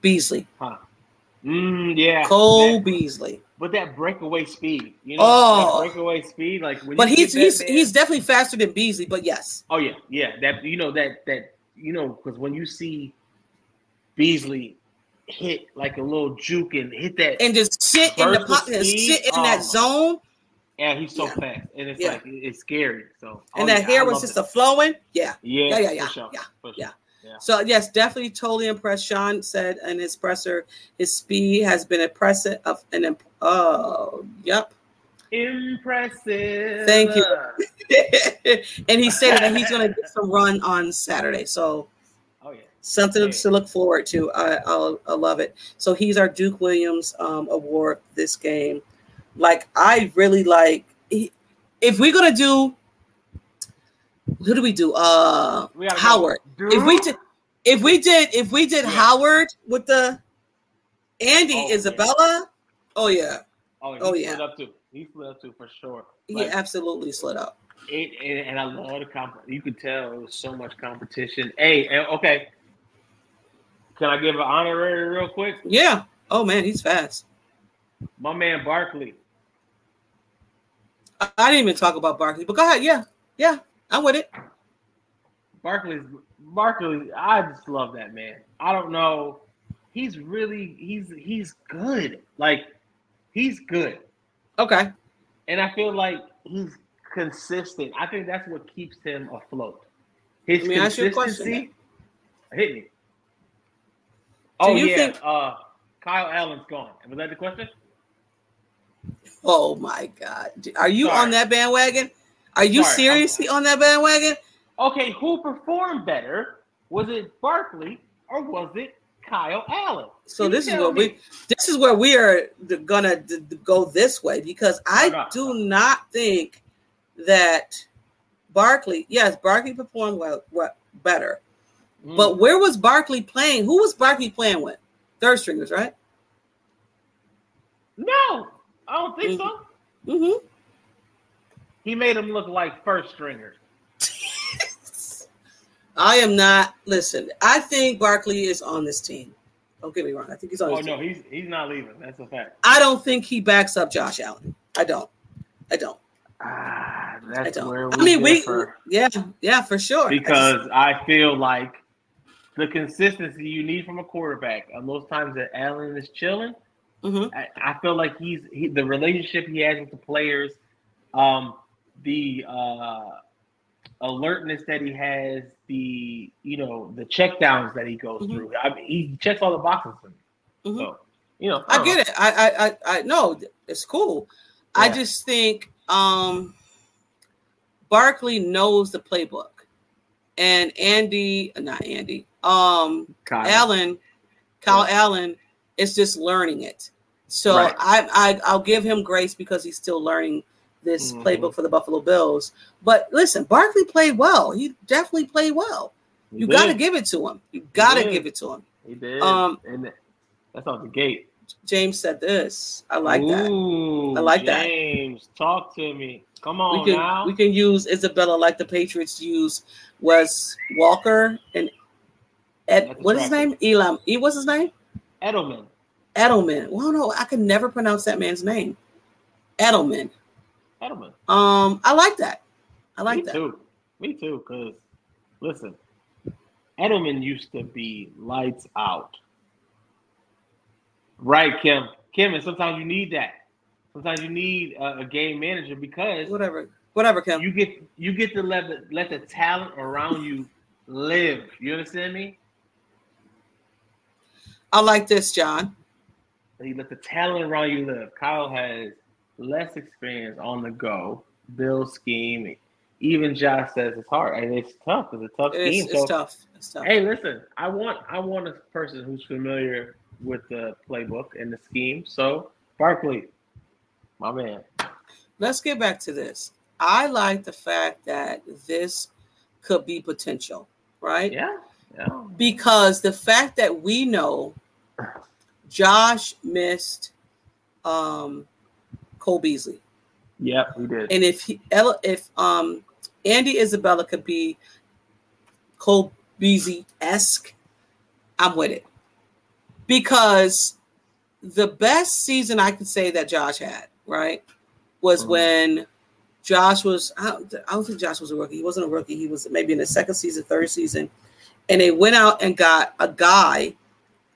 B: Beasley,
A: Huh. Mm, yeah.
B: Cole
A: That-
B: Beasley.
A: but that breakaway speed, you know,
B: Oh.
A: that breakaway speed, like when
B: But he's he's
A: man-
B: he's definitely faster than Beasley. But yes,
A: Oh yeah, yeah. That you know that that you know because when you see Beasley hit like a little juke and hit that,
B: and just sit in the pocket sit in that
A: Oh.
B: zone,
A: yeah, he's so
B: Yeah.
A: fast, and it's
B: Yeah.
A: like it's scary. So oh,
B: and that
A: yeah,
B: hair
A: I
B: was just a flowing. Yeah.
A: yeah,
B: yeah, yeah,
A: sure,
B: yeah,
A: sure.
B: yeah. So yes, definitely totally impressed. Sean said in his presser, his speed has been impressive. Of an imp- oh, yep.
A: Impressive.
B: Thank you. and he said that he's going to get some run on Saturday. So
A: Oh.
B: Something to look forward to. I, I'll, I love it. So he's our Duke Williams um, award this game. Like I really like. he- If we're gonna do, who do we do? Uh,
A: We go.
B: Howard. If we did, if we did, if we did
A: Yeah.
B: Howard with the Andy Isabella.
A: Oh, yeah.
B: Oh yeah,
A: Oh, he
B: Oh,
A: split
B: yeah.
A: up too. He split up too for sure.
B: he absolutely slid up.
A: it, and, and I love the comp. You could tell it was so much competition. Hey, okay. Can I give an honorary real quick?
B: Yeah. Oh man, he's fast.
A: My man Barkley.
B: I, I didn't even talk about Barkley, but go ahead. Yeah, yeah, I'm with it.
A: Barkley's Barkley. I just love that man. I don't know. He's really he's he's good. Like he's good,
B: Okay.
A: and I feel like he's consistent. I think that's what keeps him afloat. His
B: Let me ask you a question
A: consistency. Hit me. Oh
B: you
A: yeah.
B: think-
A: uh, Kyle Allen's gone. Was that the question?
B: Oh my God, are you
A: Sorry.
B: on that bandwagon? Are you
A: Sorry, I'm-
B: seriously on that bandwagon?
A: Okay, who performed better? Was it Barkley or was it Kyle Allen?
B: So
A: You
B: this is what
A: me.
B: we this is where we are gonna d- d- go this way because I
A: no,
B: do
A: no.
B: not think that Barkley. Yes, Barkley performed well, well better,
A: Mm.
B: but where was Barkley playing? Who was Barkley playing with? Third stringers, right?
A: no, I don't think so.
B: Mm-hmm.
A: He made him look like first stringers.
B: I am not. Listen, I think Barkley is on this team. Don't get me wrong. I think he's on.
A: Oh no,
B: team.
A: he's he's not leaving. That's a fact.
B: I don't think he backs up Josh Allen. I don't. I don't.
A: Ah,
B: I
A: that's
B: don't.
A: where we
B: I mean, we. Yeah, yeah, for sure. I just-
A: because I feel like the consistency you need from a quarterback. And those times that Allen is chilling,
B: Mhm.
A: I, I feel like he's he, the relationship he has with the players, um, the uh, alertness that he has, the you know the checkdowns that he goes
B: Mhm.
A: through. I mean, he checks all the boxes for me.
B: Mhm.
A: So you know,
B: I
A: don't
B: get
A: know.
B: it. I I I, I know it's cool. I just think um Barkley knows the playbook. And Andy, not Andy, um
A: Kyle.
B: Allen, Kyle
A: Yeah.
B: Allen is just learning it. So
A: Right.
B: I, I I'll give him grace because he's still learning this
A: Mhm.
B: playbook for the Buffalo Bills. But listen, Barkley played well. He definitely played well.
A: He
B: You got to give it to him. You got to give it to him.
A: He did.
B: Um,
A: and that's off the gate.
B: James said this. I like that.
A: Ooh,
B: I like that.
A: James, talk to me. Come on
B: we can
A: now.
B: we can use Isabella like the Patriots use Wes Welker and Ed.
A: That's
B: What's his name? Elam. E. What's his name?
A: Edelman.
B: Edelman. Well, no, I can never pronounce that man's name. Edelman.
A: Edelman.
B: Um, I like that. I like that.
A: Me
B: that.
A: too. Me too. Because listen, Edelman used to be lights out. Right, Kim. Kim, and sometimes you need that. Sometimes you need a, a game manager because
B: Whatever. Whatever, Kim.
A: you get you get to let the let the talent around you live. You understand me?
B: I like this, John.
A: You let the talent around you live. Kyle has less experience on the go, build scheme. Even Josh says it's hard and it's tough. It's a tough
B: It
A: scheme.
B: is,
A: so
B: it's tough. It's tough.
A: Hey, listen, I want I want a person who's familiar with the playbook and the scheme. So Barkley, my man.
B: Let's get back to this. I like the fact that this could be potential, right?
A: Yeah, yeah.
B: Because the fact that we know Josh missed um Cole Beasley.
A: Yep, he did.
B: And if he if um Andy Isabella could be Cole Beasley esque, I'm with it. Because the best season I could say that Josh had, right, was
A: Mhm.
B: when Josh was I don't, I don't think Josh was a rookie. He wasn't a rookie. He was maybe in the second season, third season, and they went out and got a guy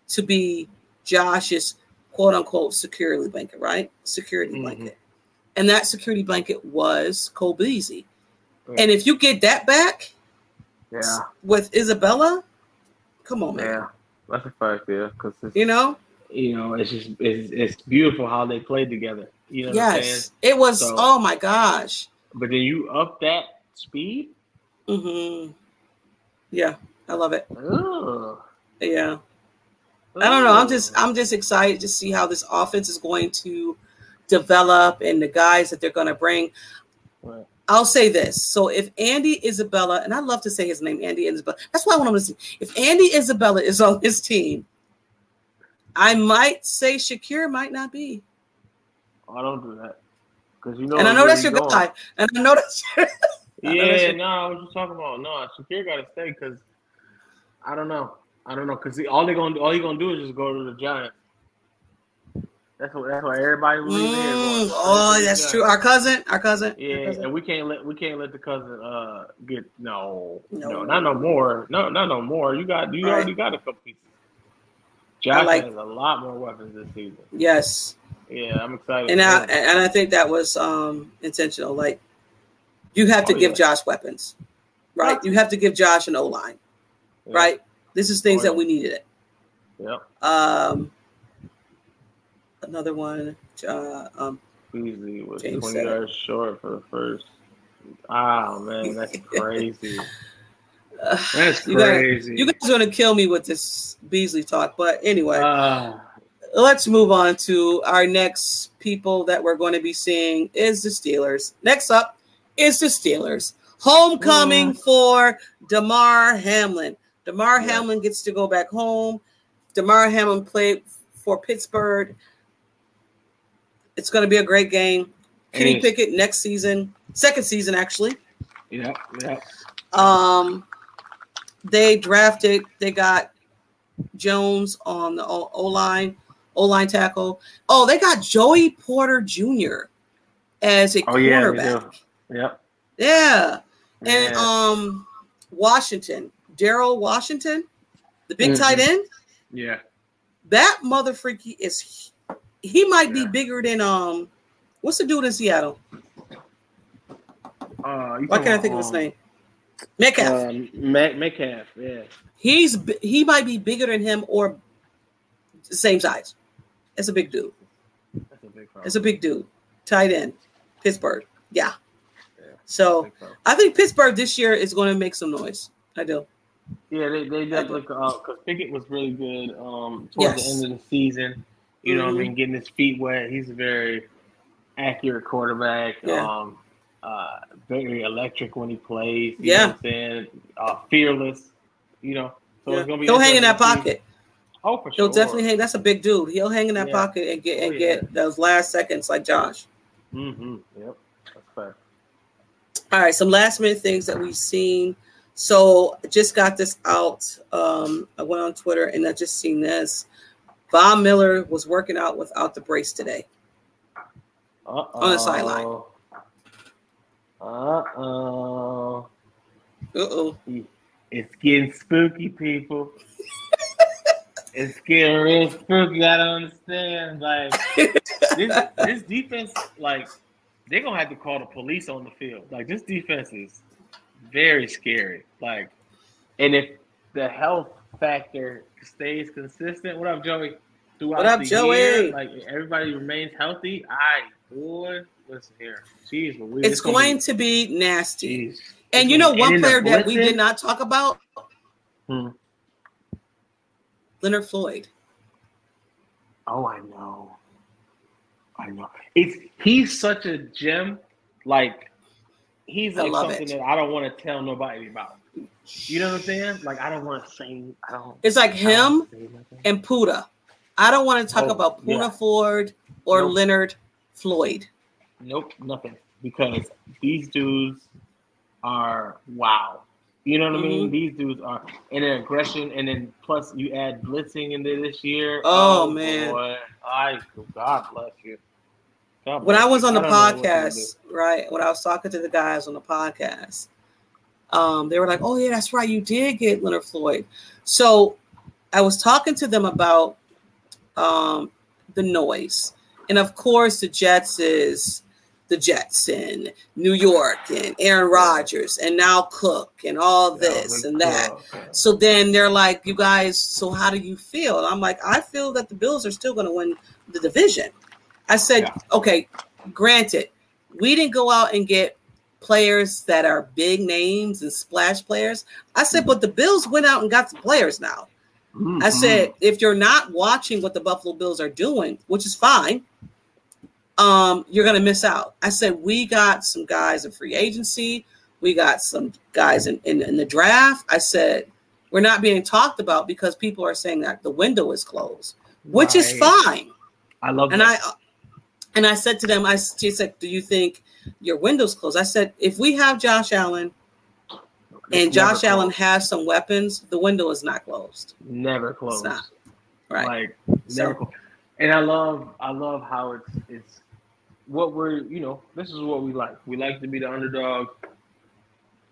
B: to be Josh's quote unquote security blanket, right? Security
A: Mhm.
B: blanket. And that security blanket was Cole Beasley.
A: Yeah.
B: And if you get that back
A: yeah,
B: with Isabella, come on, man.
A: yeah. That's a fact, yeah. Because
B: You know?
A: you know, it's just it's, it's beautiful how they played together. You know what
B: Yes. It was,
A: So-
B: oh my gosh.
A: But then you up that speed.
B: Mm-hmm. Yeah, I love it. Yeah. I don't know. I'm just I'm just excited to see how this offense is going to develop and the guys that they're going to bring.
A: Right.
B: I'll say this. So if Andy Isabella, and I love to say his name, Andy Isabella. That's why I want him to see. If Andy Isabella is on his team, I might say Shakir might not be.
A: I don't do that because you know.
B: and I know that's your
A: going.
B: guy. And I know that's your I
A: Yeah, no, I was just talking about no. Shakir got to stay because I don't know. I don't know because all they gonna all he gonna do is just go to the Giants. That's what that's what everybody believes in.
B: Mm, oh, that's true. Our cousin, our cousin. our
A: Yeah,
B: cousin.
A: and we can't let we can't let the cousin uh get no
B: No.
A: no, not no more no not no more. You got you
B: Right.
A: already got a couple pieces. Josh
B: like-
A: has a lot more weapons this season.
B: Yes.
A: Yeah, I'm excited.
B: and I and I think that was um intentional. Like you have to
A: Oh,
B: give
A: yeah.
B: Josh weapons, right? You have to give Josh an O line,
A: Yeah,
B: right? This is things
A: Oh,
B: that we needed. It.
A: Yep.
B: Um, another one. Uh, um,
A: Beasley was
B: James
A: 20 yards short for the first. Oh man, that's crazy. That's
B: you, gotta,
A: crazy.
B: you guys are gonna kill me with this Beasley talk, but anyway,
A: Uh,
B: let's move on to our next people that we're going to be seeing is the Steelers. Next up is the Steelers. Homecoming for Damar Hamlin. Damar
A: Yeah.
B: Hamlin gets to go back home. Damar Hamlin played for Pittsburgh. It's going to be a great game. Kenny. Pickett next season, second season actually.
A: yeah, yeah.
B: Um, they drafted. They got Jones on the O line, O line tackle. Oh, they got Joey Porter Jr. as a
A: Oh yeah,
B: cornerback.
A: do. Yep.
B: Yeah, and um, Washington, Daryl Washington, the big
A: Mhm.
B: tight end.
A: yeah.
B: That mother freaky is. He might be bigger than um. What's the dude in Seattle?
A: Uh, you
B: Why can't I
A: about,
B: think of his
A: um,
B: name? Metcalf.
A: Um, Mac- Metcalf. Yeah.
B: He's he might be bigger than him or same size. It's a big dude.
A: That's a big problem.
B: It's a big dude. Tight end, Pittsburgh. Yeah.
A: Yeah.
B: So I think Pittsburgh this year is going to make some noise. I do.
A: Yeah, they, they definitely because Pickett was really good um towards
B: Yes.
A: the end of the season. You know what
B: Mhm.
A: I mean? Getting his feet wet. He's a very accurate quarterback.
B: Yeah.
A: Um uh very electric when he plays. You
B: Yeah.
A: know what I'm saying? Uh fearless. You know. So
B: Yeah.
A: it's gonna be
B: He'll hang in that
A: interesting to see.
B: pocket.
A: Oh for sure.
B: He'll
A: sure.
B: definitely hang. That's a big dude. He'll hang in that
A: Yeah.
B: pocket and get and
A: Oh, yeah.
B: get those last seconds like Josh.
A: Mm-hmm. Yep. That's fair.
B: All right, some last minute things that we've seen. So just got this out. Um, I went on Twitter and I just seen this. Von Miller was working out without the brace today.
A: Uh-oh.
B: On the sideline.
A: Uh-oh.
B: Uh oh.
A: It's getting spooky, people. it's getting real spooky. I don't understand. Like this, this defense, like they're gonna have to call the police on the field. Like this defense is very scary. Like, and if the health factor stays consistent, what up, Joey? Throughout
B: What up,
A: the
B: Joey?
A: year, like everybody remains healthy. I boy, listen here. Jeez, Louise,
B: It's going to be nasty.
A: Jeez.
B: And you know one player that we did not talk about?
A: Hmm.
B: Leonard Floyd.
A: Oh, I know. I know. It's he's such a gem. Like he's like something
B: it.
A: that I don't want to tell nobody about. You know what I'm saying? Like I don't want to say. I don't.
B: It's like him
A: don't say nothing.
B: and Poona. I don't want to talk
A: Oh,
B: about Poona
A: yeah.
B: Ford or
A: Nope.
B: Leonard Floyd.
A: Nope, nothing. Because these dudes are wow. You know what I mean?
B: Mhm.
A: These dudes are in then aggression, and then plus you add blitzing into this year.
B: Oh, man.
A: boy. I God bless you. God
B: when I was on the
A: don't know what to do.
B: podcast, right? When I was talking to the guys on the podcast, um, they were like, "Oh yeah, that's right, you did get Leonard Floyd." So I was talking to them about um, the noise, and of course, the Jets is the Jets and New York and Aaron Rodgers and now Cook and all this and that. So then they're like, "You guys, so how do you feel?" And I'm like, "I feel that the Bills are still going to win the division." I said,
A: Yeah.
B: "Okay, granted, we didn't go out and get players that are big names and splash players." I said, "But the Bills went out and got some players now." I
A: Mhm.
B: said, "If you're not watching what the Buffalo Bills are doing, which is fine, um, you're going to miss out." I said, "We got some guys in free agency." We got some guys in, in, in the draft. I said, we're not being talked about because people are saying that the window is closed, which is fine.
A: I love
B: And I
A: that.
B: And I said to them, I she said, Do you think your window's closed? I said, if we have Josh Allen and
A: It's
B: Josh Allen has some weapons, the window is not closed.
A: never closed.
B: not. Right.
A: Like
B: So-
A: never closed. And I love I love how it's it's what we're you know this is what we like. We like to be the underdog.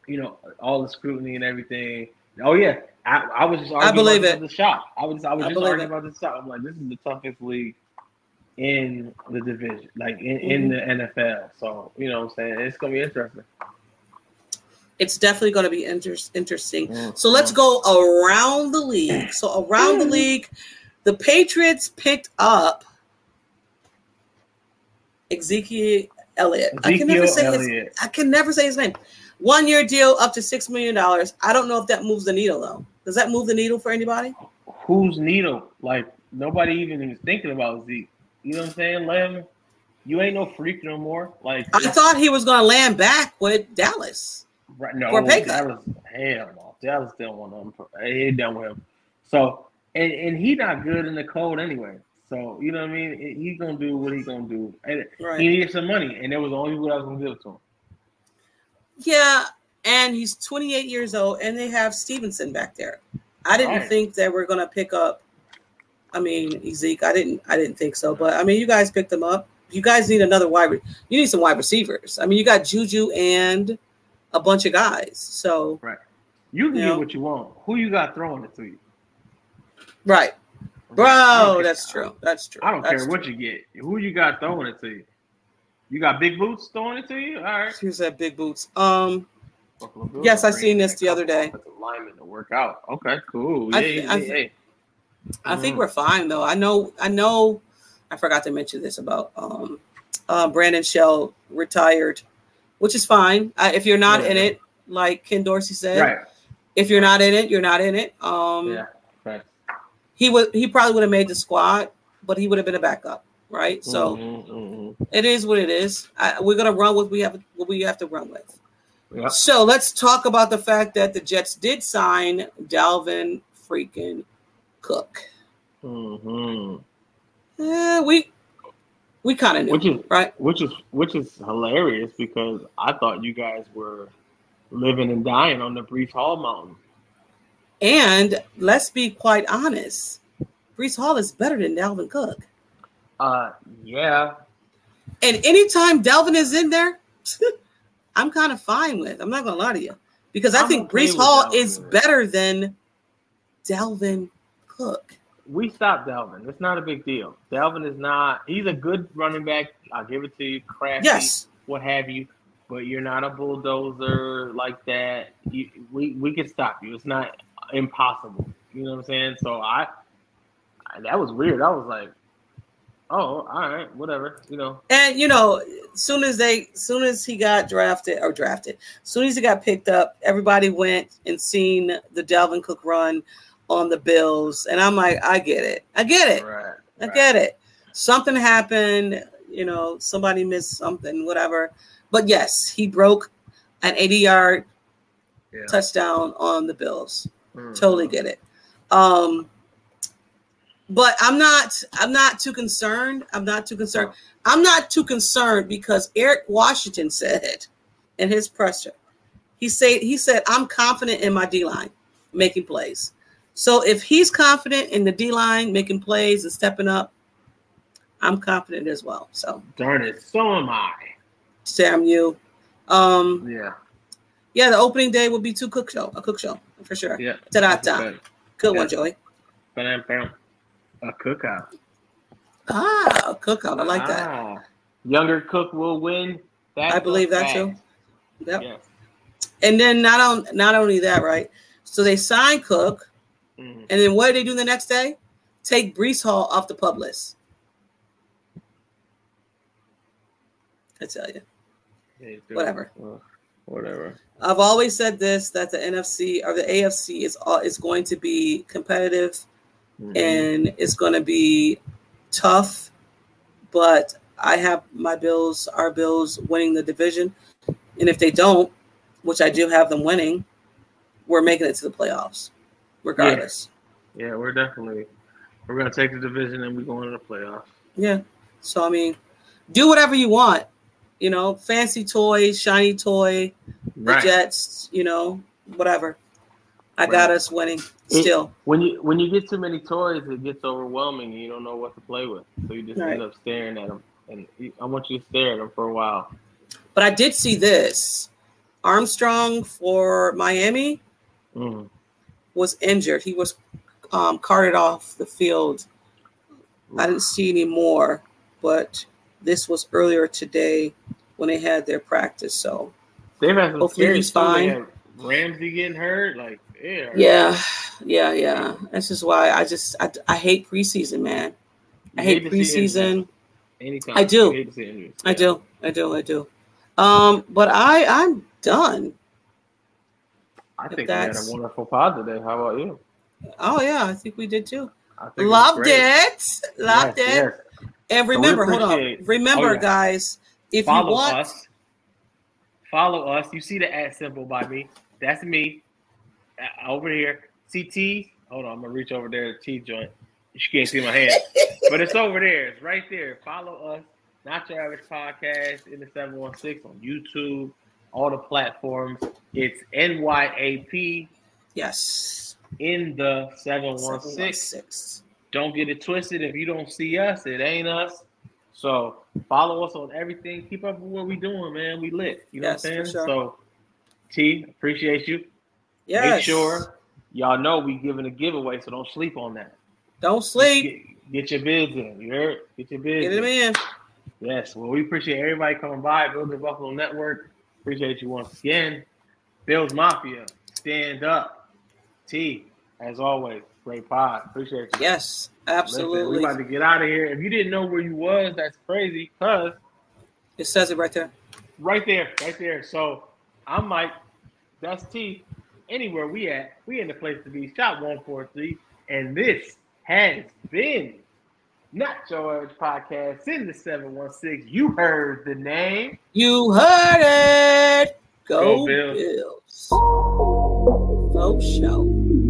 A: You know all the scrutiny and everything. Oh yeah, I, I was just arguing
B: believe
A: about
B: it.
A: The shop. I was I was
B: I
A: just arguing
B: it.
A: about the shop. I'm like this is the toughest league in the division, like in, in the
B: Mm-hmm.
A: NFL. So you know what I'm saying it's gonna be interesting.
B: It's definitely going to be inter- interesting.
A: Mm,
B: So let's go around the league. So around the league, the Patriots picked up Ezekiel Elliott. I can never
A: Ezekiel
B: say his
A: Elliott.
B: I can never say his name. One year deal up to six million dollars. I don't know if that moves the needle though. Does that move the needle for anybody?
A: who's Needle? Like nobody even is thinking about Zeke. You know what I'm saying? Let him. You ain't no freak no more. Like
B: I thought he was going to land back with Dallas.
A: right, no,
B: for a pay cut.
A: Dallas, hell no. Dallas still want him. He done with him. So and and he not good in the cold anyway. So you know what I mean? He's gonna do what he gonna do. And
B: Right.
A: he needed some money, and that was the only people that was gonna give it to him.
B: Yeah, and he's 28 years old, and they have Stevenson back there. I didn't
A: Right.
B: think that we're gonna pick up. I mean, Zeke. I didn't. I didn't think so. But I mean, you guys picked them up. You guys need another wide. re- You need some wide receivers. I mean, you got Juju and a bunch of guys. So right,
A: You can
B: Yeah.
A: get what you want. Who you got throwing it to you?
B: right, bro. That's true. That's true.
A: I don't
B: That's
A: care what you get. Who you got throwing it to you? You got big boots throwing it to you? All right.
B: Here's that big boots. Um, Yes, I seen this the other day.
A: offensive linemen to work out. Okay, cool.
B: I
A: Yeah,
B: thi-
A: yeah, yeah, yeah.
B: I think
A: Mhm.
B: we're fine though. I know. I know. I forgot to mention this about um, uh, Brandon Shell retired, which is fine. I, if you're not in it, like Ken Dorsey said,
A: Right.
B: if you're not in it, you're not in it. Um,
A: Yeah. Right.
B: he would. He probably would have made the squad, but he would have been a backup, right? So
A: Mhm, mhm.
B: it is what it is. I, we're gonna run with we have what we have to run with.
A: Yeah.
B: So let's talk about the fact that the Jets did sign Dalvin freaking Cook.
A: Mhm.
B: Eh, we We kind of knew,
A: Which is
B: right?
A: which is which is hilarious because I thought you guys were living and dying on the Breece Hall mountain.
B: And let's be quite honest, Breece Hall is better than Dalvin Cook.
A: Uh, yeah,
B: And anytime Dalvin is in there, I'm kind of fine with. I'm not gonna lie to you because I
A: I'm
B: think
A: okay Breece
B: Hall
A: Dalvin.
B: is better than Dalvin Cook.
A: we stopped Dalvin. It's not a big deal. Dalvin is not. He's a good running back. I'll give it to you. Crafty,
B: Yes.
A: what have you. But you're not a bulldozer like that. You, we we can stop you. It's not impossible. You know what I'm saying? So I, I that was weird. I was like, oh, all right, whatever. You know,
B: And you know, soon as they, soon as he got drafted or drafted, soon as he got picked up, everybody went and seen the Dalvin Cook run on the Bills, and I'm like, I get it, I get it,
A: right?
B: I
A: right.
B: get it. Something happened, you know, somebody missed something, whatever. But yes, he broke an 80 yard
A: Yeah.
B: touchdown on the Bills.
A: Mhm.
B: Totally get it. Um, but I'm not. I'm not too concerned. I'm not too concerned. I'm not too concerned because Eric Washington said in his presser, he said he said I'm confident in my D line making plays. So if he's confident in the D line making plays and stepping up, I'm confident as well. So
A: Darn it, so am I.
B: damn you. Um,
A: Yeah,
B: yeah, the opening day will be two cook show, a cook show for sure.
A: yeah.
B: Ta-da-ta. Good one,
A: Yeah.
B: Joey.
A: Bam, bam. A cookout.
B: Ah, a cookout. I like that.
A: Ah. Younger cook will win. That's
B: I believe that
A: fact.
B: too. Yep.
A: Yes.
B: And then not on not only that, right? So they sign Cook,
A: Mhm.
B: and then what do they do the next day? Take Breece Hall off the PUP list. I tell you.
A: They.
B: Whatever.
A: Well, whatever.
B: I've always said this that the NFC or the AFC is all is going to be competitive
A: Mhm.
B: and it's going to be tough. But I have my Bills, our Bills, winning the division, and if they don't, which I do have them winning, we're making it to the playoffs, regardless.
A: yeah, we're definitely we're gonna take the division and we're going to the playoffs.
B: Yeah. So I mean, do whatever you want. You know, fancy toy, shiny toy, the
A: Right.
B: Jets. You know, whatever. I
A: Right.
B: got us winning
A: It-
B: still.
A: When you when you get too many toys, it gets overwhelming and you don't know what to play with. So you just
B: Right.
A: end up staring at them. And I want you to stare at them for a while.
B: But I did see this. Armstrong for Miami
A: Mhm.
B: Was injured. He was um, carted off the field. I didn't see any more, but this was earlier today when they had their practice. So
A: They've had some
B: Hopefully he's fine.
A: Ramsey getting hurt, like yeah,
B: yeah, yeah, yeah. That's just why I just I, I hate preseason, man. I hate
A: injuries
B: preseason.
A: Anytime
B: I do.
A: You hate to see injuries.
B: I do, I do, I do. Um, but I I'm done.
A: I think we had a wonderful pod today. How about you?
B: Oh yeah, I think we did too.
A: Think it
B: Loved it, loved
A: Yes,
B: it.
A: yes.
B: And remember, hold on. Remember,
A: Oh, yeah.
B: guys, if
A: Follow
B: you want,
A: us. Follow us. You see the at symbol by me. That's me. Uh, over here. CT. Hold on. I'm going to reach over there to T joint. You can't see my hand. but it's over there. It's right there. Follow us. Not Your Average Podcast in the 716 on YouTube, all the platforms. It's NYAP
B: yes,
A: in the 716.
B: 716.
A: Don't get it twisted. If you don't see us, it ain't us. So follow us on everything. Keep up with what we doing, man. We lit. You know
B: Yes,
A: what I'm saying?
B: sure.
A: So T, appreciate you.
B: Yes.
A: Make sure y'all know we giving a giveaway, so don't sleep on that.
B: Don't sleep.
A: Get, get your bids in. You heard? Get your bids
B: Get them
A: in.
B: in.
A: Yes. Well, we appreciate everybody coming by. Built in Buffalo Network. Appreciate you once again. Bills Mafia. Stand up. T, as always, great pod. Appreciate you.
B: Yes,
A: Listen,
B: absolutely.
A: we about to get out of here. If you didn't know where you was, that's crazy. Cause
B: It says it right there.
A: right there, right there. So I'm Mike. That's T. Anywhere we at, we in the place to be. Shot one four three, and this has been not your average podcast in the seven one six. You heard the name.
B: You heard it. Go,
A: Go Bills.
B: Bills. Go show.